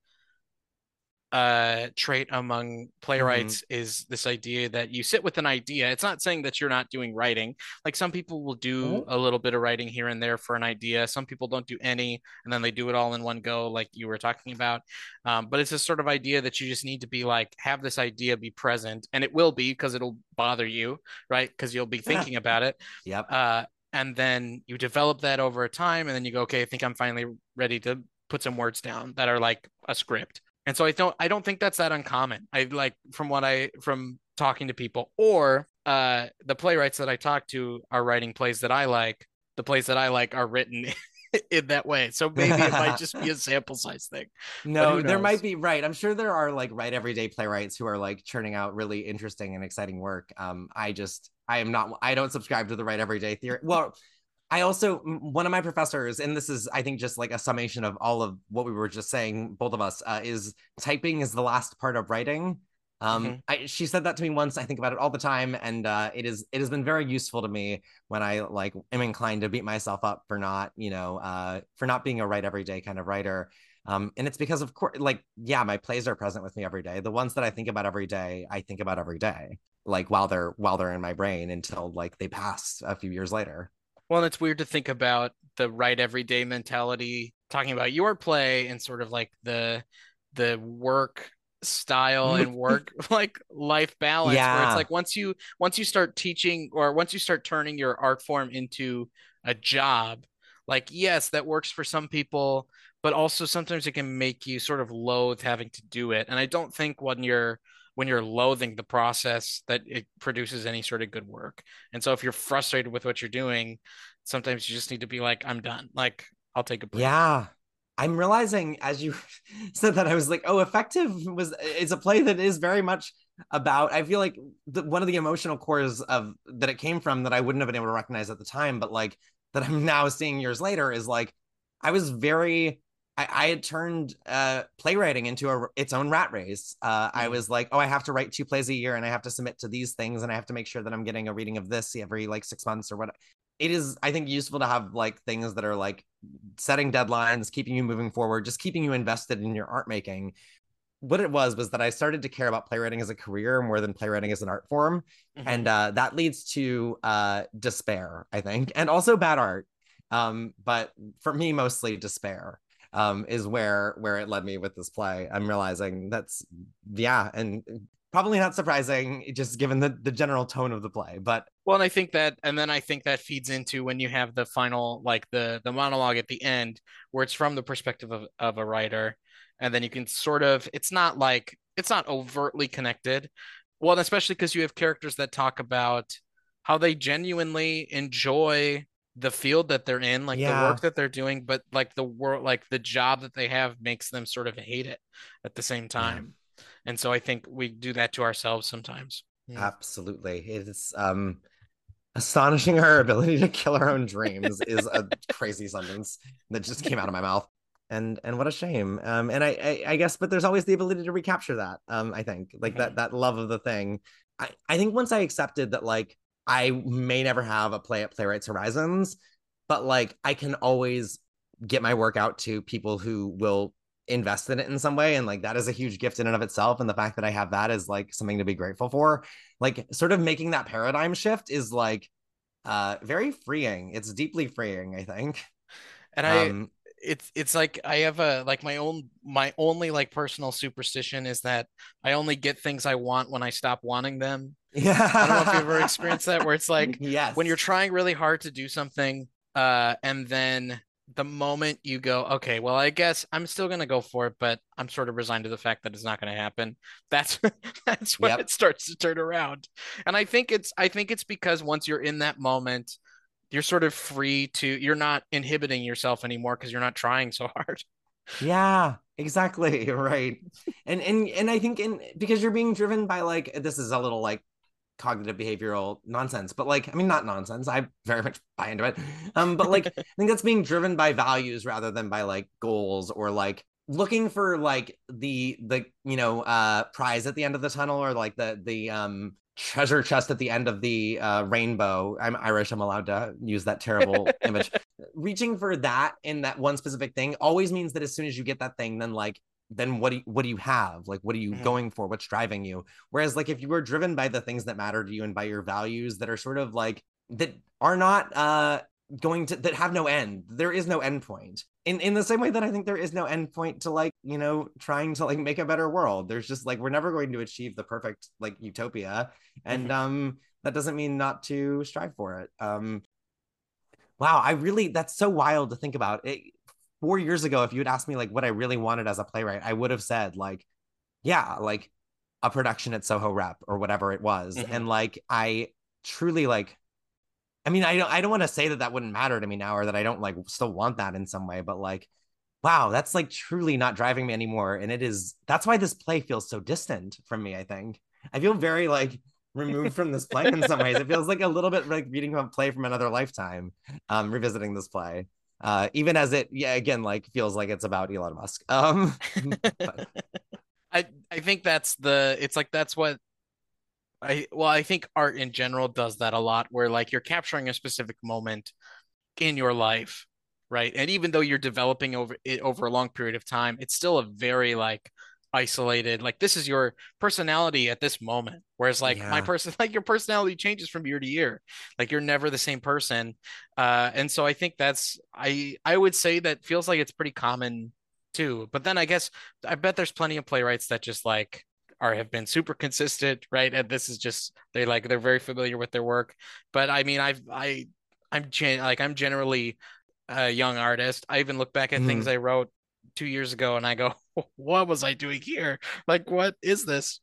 uh trait among playwrights mm-hmm. is this idea that you sit with an idea. It's not saying that you're not doing writing. Like some people will do mm-hmm. a little bit of writing here and there for an idea. Some people don't do any and then they do it all in one go like you were talking about. Um, but it's a sort of idea that you just need to be like have this idea be present and it will be because it'll bother you right? Because you'll be thinking about it. Yep. Uh and then you develop that over time and then you go okay i think i'm finally ready to put some words down that are like a script and so I don't I don't think that's that uncommon. I like from what I from talking to people or uh the playwrights that I talk to are writing plays that I like. The plays that I like are written in that way. So maybe it might just be a sample size thing. No, there might be right. I'm sure there are like right everyday playwrights who are like churning out really interesting and exciting work. Um, I just I am not I don't subscribe to the right everyday theory. Well, I also one of my professors, and this is I think just like a summation of all of what we were just saying, both of us, uh, is typing is the last part of writing. Um, mm-hmm. I, she said that to me once. I think about it all the time, and uh, it is it has been very useful to me when I like am inclined to beat myself up for not, you know, uh, for not being a right every day kind of writer. Um, and it's because of course, like, yeah, my plays are present with me every day. The ones that I think about every day, I think about every day, like while they're while they're in my brain until like they pass a few years later. Well, it's weird to think about the right everyday mentality, talking about your play and sort of like the the work style and work like life balance yeah. where it's like once you once you start teaching or once you start turning your art form into a job like yes that works for some people but also sometimes it can make you sort of loathe having to do it and i don't think when you're when you're loathing the process that it produces any sort of good work. And so if you're frustrated with what you're doing, sometimes you just need to be like, I'm done. Like I'll take a break. Yeah. I'm realizing as you said that I was like, oh, effective was it's a play that is very much about. I feel like the, one of the emotional cores of that it came from that I wouldn't have been able to recognize at the time, but like that I'm now seeing years later is like I was very I, I had turned uh, playwriting into a, its own rat race. Uh, mm-hmm. I was like, oh, I have to write two plays a year, and I have to submit to these things, and I have to make sure that I'm getting a reading of this every like six months or what. it is I think useful to have like things that are like setting deadlines, keeping you moving forward, just keeping you invested in your art making. What it was was that I started to care about playwriting as a career more than playwriting as an art form, mm-hmm. and uh, that leads to uh, despair, I think, and also bad art. Um, but for me, mostly despair um, is where where it led me with this play. I'm realizing that's yeah, and probably not surprising just given the the general tone of the play but well and i think that and then i think that feeds into when you have the final like the the monologue at the end where it's from the perspective of, of a writer and then you can sort of it's not like it's not overtly connected well especially because you have characters that talk about how they genuinely enjoy the field that they're in like yeah. the work that they're doing but like the work like the job that they have makes them sort of hate it at the same time. And so i think we do that to ourselves sometimes. Yeah. absolutely. It's um astonishing our ability to kill our own dreams is a crazy sentence that just came out of my mouth. And and what a shame. Um and I, I, I guess but there's always the ability to recapture that um i think. Like mm-hmm. that that love of the thing. I i think once i accepted that like i may never have a play at playwrights horizons but like i can always get my work out to people who will invest in it in some way and like that is a huge gift in and of itself and the fact that i have that is like something to be grateful for. Like sort of making that paradigm shift is like uh very freeing. It's deeply freeing i think. And i um, it's it's like i have a like my own my only like personal superstition is that i only get things i want when i stop wanting them yeah i don't know if you've ever experienced that where it's like yes when you're trying really hard to do something uh and then the moment you go, okay, well, I guess I'm still gonna go for it, but I'm sort of resigned to the fact that it's not gonna happen. That's that's when yep. it starts to turn around. And I think it's I think it's because once you're in that moment, you're sort of free to you're not inhibiting yourself anymore because you're not trying so hard. Yeah, exactly. Right. And and and I think in because you're being driven by like this is a little like cognitive behavioral nonsense but like i mean not nonsense i very much buy into it um but like i think that's being driven by values rather than by like goals or like looking for like the the you know uh prize at the end of the tunnel or like the the um treasure chest at the end of the uh, rainbow. I'm Irish. I'm allowed to use that terrible image. Reaching for that in that one specific thing always means that as soon as you get that thing, then like then what do you, what do you have? Like, what are you mm-hmm. going for? What's driving you? Whereas, like, if you were driven by the things that matter to you and by your values that are sort of like that are not uh going to that have no end. There is no end point. In in the same way that I think there is no end point to like, you know, trying to like make a better world. There's just like we're never going to achieve the perfect like utopia. And mm-hmm. um that doesn't mean not to strive for it. Um wow, I really that's so wild to think about. It four years ago, if you had asked me like what I really wanted as a playwright, I would have said like, yeah, like a production at Soho Rep or whatever it was. Mm-hmm. And like, I truly like, I mean, I don't, I don't want to say that that wouldn't matter to me now or that I don't like still want that in some way, but like, wow, that's like truly not driving me anymore. And it is, that's why this play feels so distant from me, I think. I feel very like removed from this play in some ways. It feels like a little bit like reading a play from another lifetime, um, revisiting this play uh, even as it yeah again like feels like it's about Elon Musk. Um, I I think that's the it's like that's what I well I think art in general does that a lot where like you're capturing a specific moment in your life, right? And even though you're developing over it over a long period of time, it's still a very like isolated like this is your personality at this moment whereas like yeah. my person like your personality changes from year to year like you're never the same person uh and so i think that's i i would say that feels like it's pretty common too but then i guess i bet there's plenty of playwrights that just like are have been super consistent right and this is just they like they're very familiar with their work but i mean i've i i'm gen- like i'm generally a young artist i even look back at mm-hmm. things i wrote two years ago and I go, what was I doing here? Like, what is this?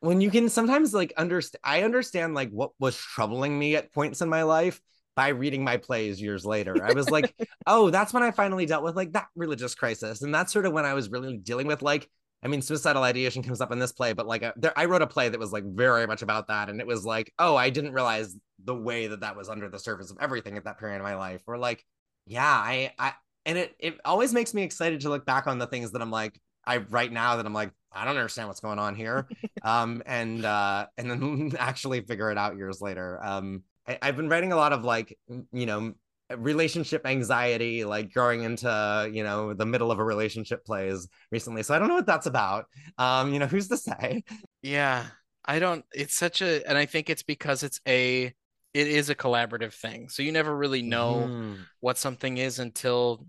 When you can sometimes like understand, I understand like what was troubling me at points in my life by reading my plays years later. I was like, oh, that's when I finally dealt with like that religious crisis. And that's sort of when I was really dealing with like, I mean, suicidal ideation comes up in this play, but like a, uh, there, I wrote a play that was like very much about that. And it was like, oh, I didn't realize the way that that was under the surface of everything at that period of my life. Or like, yeah, I, I, and it it always makes me excited to look back on the things that I'm like I right now that I'm like I don't understand what's going on here, um, and uh, and then actually figure it out years later. Um, I, I've been writing a lot of like you know relationship anxiety like growing into you know the middle of a relationship plays recently so i don't know what that's about um you know who's to say yeah i don't it's such a and i think it's because it's a it is a collaborative thing so you never really know mm-hmm. what something is until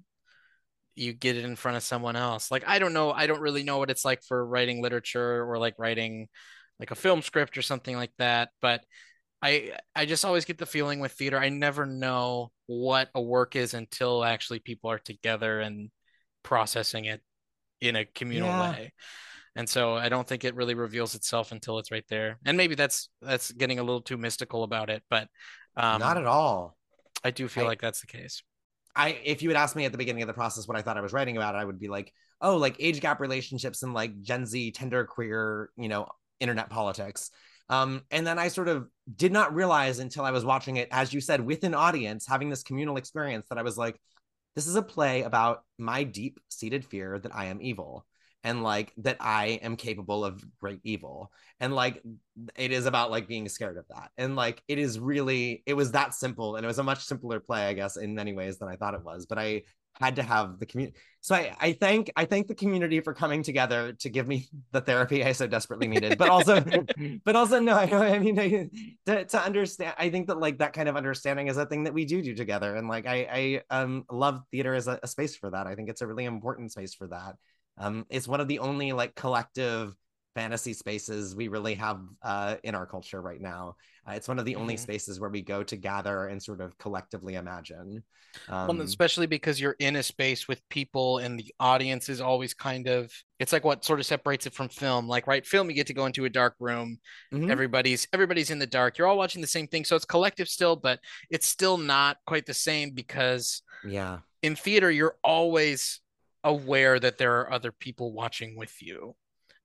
you get it in front of someone else like i don't know i don't really know what it's like for writing literature or like writing like a film script or something like that but I I just always get the feeling with theater I never know what a work is until actually people are together and processing it in a communal yeah. way. And so I don't think it really reveals itself until it's right there. And maybe that's that's getting a little too mystical about it, but um, not at all. I do feel I, like that's the case. I if you had asked me at the beginning of the process what I thought I was writing about, I would be like, oh, like age gap relationships and like Gen Z tender queer, you know, internet politics. Um, and then I sort of did not realize until I was watching it, as you said, with an audience, having this communal experience, that I was like, this is a play about my deep seated fear that I am evil and like that I am capable of great evil. And like it is about like being scared of that. And like it is really, it was that simple. And it was a much simpler play, I guess, in many ways than I thought it was. But I had to have the community. So I, I thank I thank the community for coming together to give me the therapy I so desperately needed. But also, but also no, I, I mean I, to, to understand. I think that like that kind of understanding is a thing that we do do together, and like I I um love theater as a, a space for that. I think it's a really important space for that. Um, it's one of the only like collective fantasy spaces we really have uh, in our culture right now. Uh, it's one of the mm-hmm. only spaces where we go to gather and sort of collectively imagine. Um, well, especially because you're in a space with people and the audience is always kind of, it's like what sort of separates it from film. Like, right, film, you get to go into a dark room. Mm-hmm. Everybody's, everybody's in the dark. You're all watching the same thing. So it's collective still, but it's still not quite the same because yeah, in theater, you're always aware that there are other people watching with you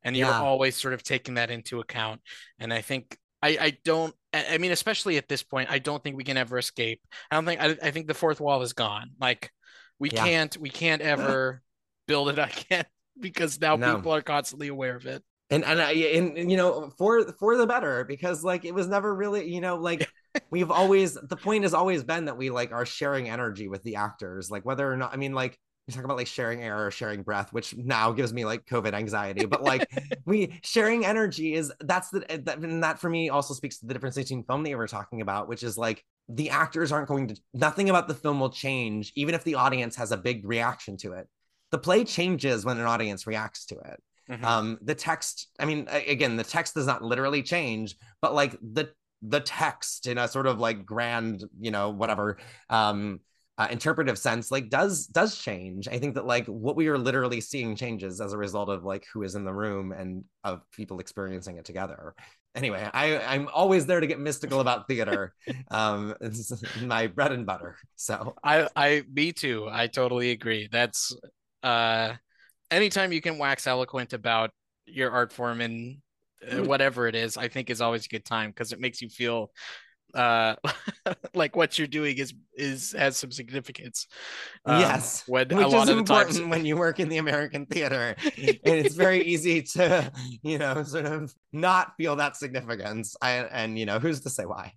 and you're yeah. always sort of taking that into account and i think I, I don't I mean especially at this point I don't think we can ever escape. I don't think I, I think the fourth wall is gone. Like we yeah. can't we can't ever build it again because now no. people are constantly aware of it. And and I and you know for for the better because like it was never really you know like we've always the point has always been that we like are sharing energy with the actors like whether or not I mean like you talk about like sharing air or sharing breath, which now gives me like COVID anxiety. But like we sharing energy is that's the that, and that for me also speaks to the difference between film that you were talking about, which is like the actors aren't going to nothing about the film will change, even if the audience has a big reaction to it. The play changes when an audience reacts to it. Mm-hmm. Um, the text, I mean, again, the text does not literally change, but like the the text in a sort of like grand, you know, whatever um uh, interpretive sense like does does change. I think that like what we are literally seeing changes as a result of like who is in the room and of people experiencing it together. Anyway i i'm always there to get mystical about theater um it's my bread and butter so. I i me too i totally agree. That's uh anytime you can wax eloquent about your art form and uh, whatever it is i think is always a good time because it makes you feel uh like what you're doing is is has some significance um, yes when which a lot is of important times... when you work in the american theater. And it's very easy to you know sort of not feel that significance. I, and you know who's to say why?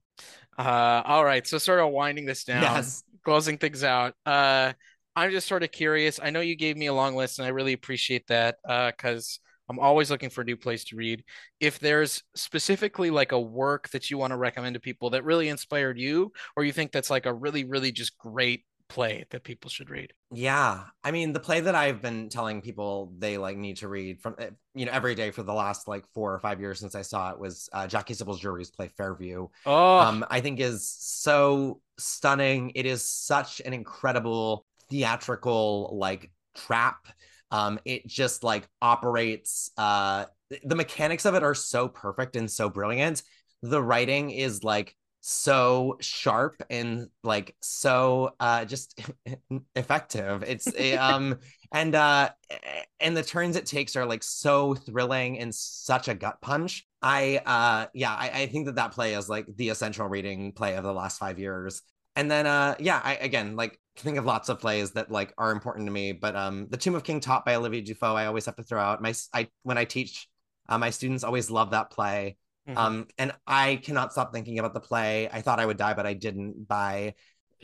Uh all right so sort of winding this down yes. closing things out uh i'm just sort of curious. I know you gave me a long list and i really appreciate that uh because I'm always looking for a new place to read. If there's specifically like a work that you want to recommend to people that really inspired you, or you think that's like a really, really just great play that people should read. Yeah. I mean, the play that I've been telling people they like need to read from, eh, you know, every day for the last like four or five years since I saw it was uh, Jackie Sibblies-Drury's play Fairview. Oh, um, I think is so stunning. It is such an incredible theatrical like trap um, it just like operates. Uh, the mechanics of it are so perfect and so brilliant. The writing is like so sharp and like so uh just effective it's um and uh and the turns it takes are like so thrilling and such a gut punch i uh yeah I, I think that that play is like the essential reading play of the last five years and then uh yeah i again like think of lots of plays that like are important to me but um the tomb of king Tot by olivia dufault i always have to throw out my i when i teach uh, my students always love that play Mm-hmm. Um, and I cannot stop thinking about the play. I thought I would die, but I didn't. By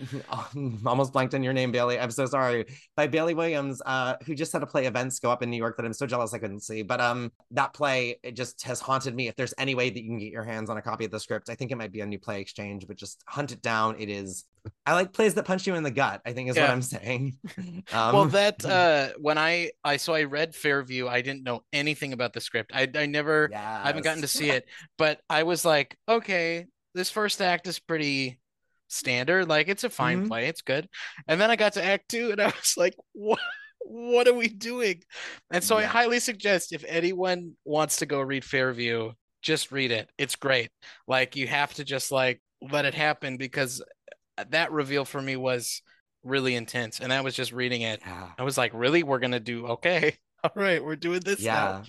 almost blanked on your name, Bailey. I'm so sorry. By Bailey Williams, uh, who just had a play events go up in New York that I'm so jealous I couldn't see. But um, that play it just has haunted me. If there's any way that you can get your hands on a copy of the script, I think it might be a new play exchange, but just hunt it down. It is. I like plays that punch you in the gut. I think is yeah. what I'm saying. um, well, that uh, when I I so I read Fairview, I didn't know anything about the script. I I never yes. I haven't gotten to see it, but I was like, okay, this first act is pretty standard. Like it's a fine mm-hmm. play, it's good. And then I got to act two and I was like, what what are we doing? And so yeah. I highly suggest if anyone wants to go read Fairview, just read it. It's great. Like you have to just like let it happen because that reveal for me was really intense. And that was just reading it. Yeah. I was like, really? We're gonna do okay. All right, we're doing this yeah. now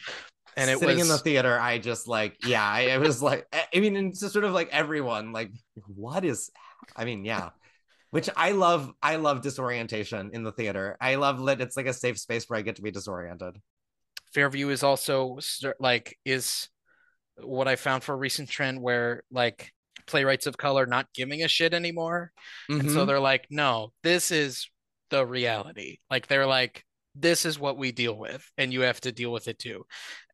and it sitting was... in the theater i just like yeah I, it was like i mean it's just sort of like everyone like what is I mean, yeah. Which I love. I love disorientation in the theater. I love that it's like a safe space where I get to be disoriented. Fairview is also like is what I found for a recent trend where like playwrights of color not giving a shit anymore. Mm-hmm. And so mm-hmm. they're like, no, this is the reality. Like they're like, this is what we deal with and you have to deal with it too.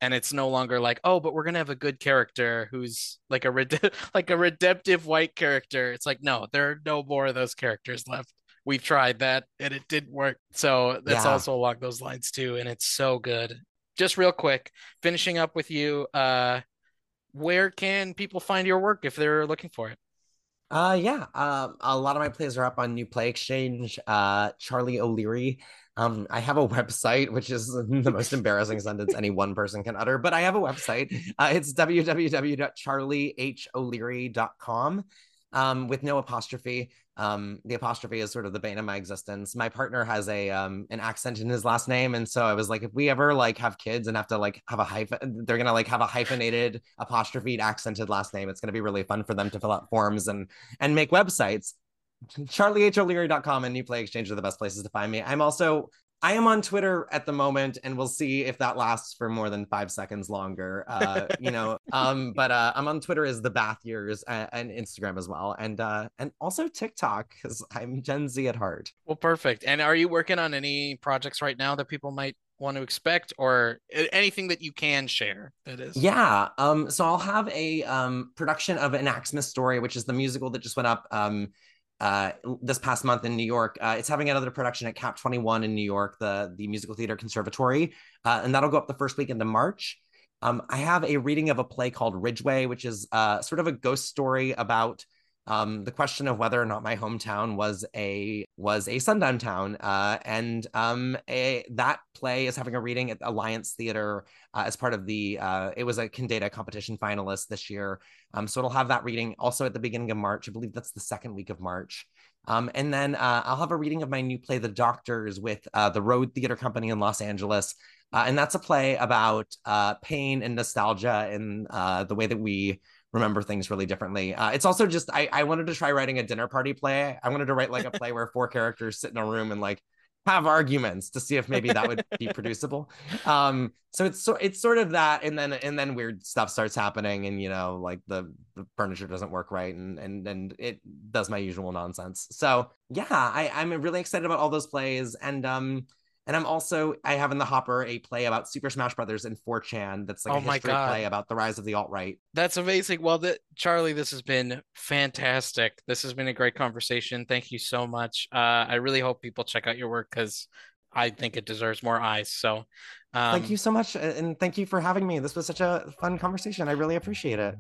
And it's no longer like oh but we're gonna have a good character who's like a red- like a redemptive white character. It's like no there are no more of those characters left. We tried that and it didn't work. So that's yeah. also along those lines too and it's so good. Just real quick finishing up with you uh where can people find your work if they're looking for it? Uh yeah um a lot of my plays are up on new play exchange uh charlie o'leary um, I have a website, which is the most embarrassing sentence any one person can utter, but I have a website. Uh, it's www.charliehOleary.com um, with no apostrophe. Um, the apostrophe is sort of the bane of my existence. My partner has a um, an accent in his last name, and so I was like, if we ever like have kids and have to like have a hyphen, they're gonna like have a hyphenated, apostrophe accented last name. It's gonna be really fun for them to fill out forms and and make websites. CharlieHOleary.com and New Play Exchange are the best places to find me. I'm also I am on Twitter at the moment, and we'll see if that lasts for more than five seconds longer. Uh, you know, um, but uh, I'm on Twitter as the Bath Years and, and Instagram as well, and uh, and also TikTok because I'm Gen Z at heart. Well, perfect. And are you working on any projects right now that people might want to expect, or anything that you can share? That is. Yeah. Um. So I'll have a um production of an Axmas story, which is the musical that just went up. Um uh, this past month in New York. Uh, it's having another production at Cap 21 in New York, the, the Musical Theater Conservatory, uh, and that'll go up the first week into March. Um, I have a reading of a play called Ridgeway, which is uh, sort of a ghost story about um, the question of whether or not my hometown was a was a sundown town, uh, and um, a, that play is having a reading at Alliance Theater uh, as part of the. Uh, it was a Kendeda competition finalist this year, um, so it'll have that reading also at the beginning of March. I believe that's the second week of March. Um, and then uh, I'll have a reading of my new play, The Doctors, with uh, the Road Theater Company in Los Angeles. Uh, and that's a play about uh, pain and nostalgia and uh, the way that we remember things really differently. Uh, it's also just I, I wanted to try writing a dinner party play. I wanted to write like a play where four characters sit in a room and like have arguments to see if maybe that would be producible. Um, so it's so it's sort of that, and then and then weird stuff starts happening, and you know, like the, the furniture doesn't work right, and and and it does my usual nonsense. So yeah, I I'm really excited about all those plays, and um, and I'm also I have in the hopper a play about Super Smash Brothers and 4chan that's like oh a history play about the rise of the alt right. That's amazing. Well, the, Charlie, this has been fantastic. This has been a great conversation. Thank you so much. Uh, I really hope people check out your work because I think it deserves more eyes. So, um, thank you so much, and thank you for having me. This was such a fun conversation. I really appreciate it.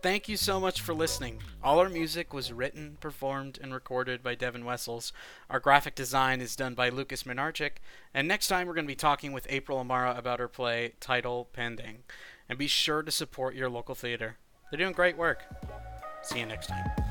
Thank you so much for listening. All our music was written, performed, and recorded by Devin Wessels. Our graphic design is done by Lucas Minarchik. And next time we're going to be talking with April Amara about her play Title Pending. And be sure to support your local theater. They're doing great work. See you next time.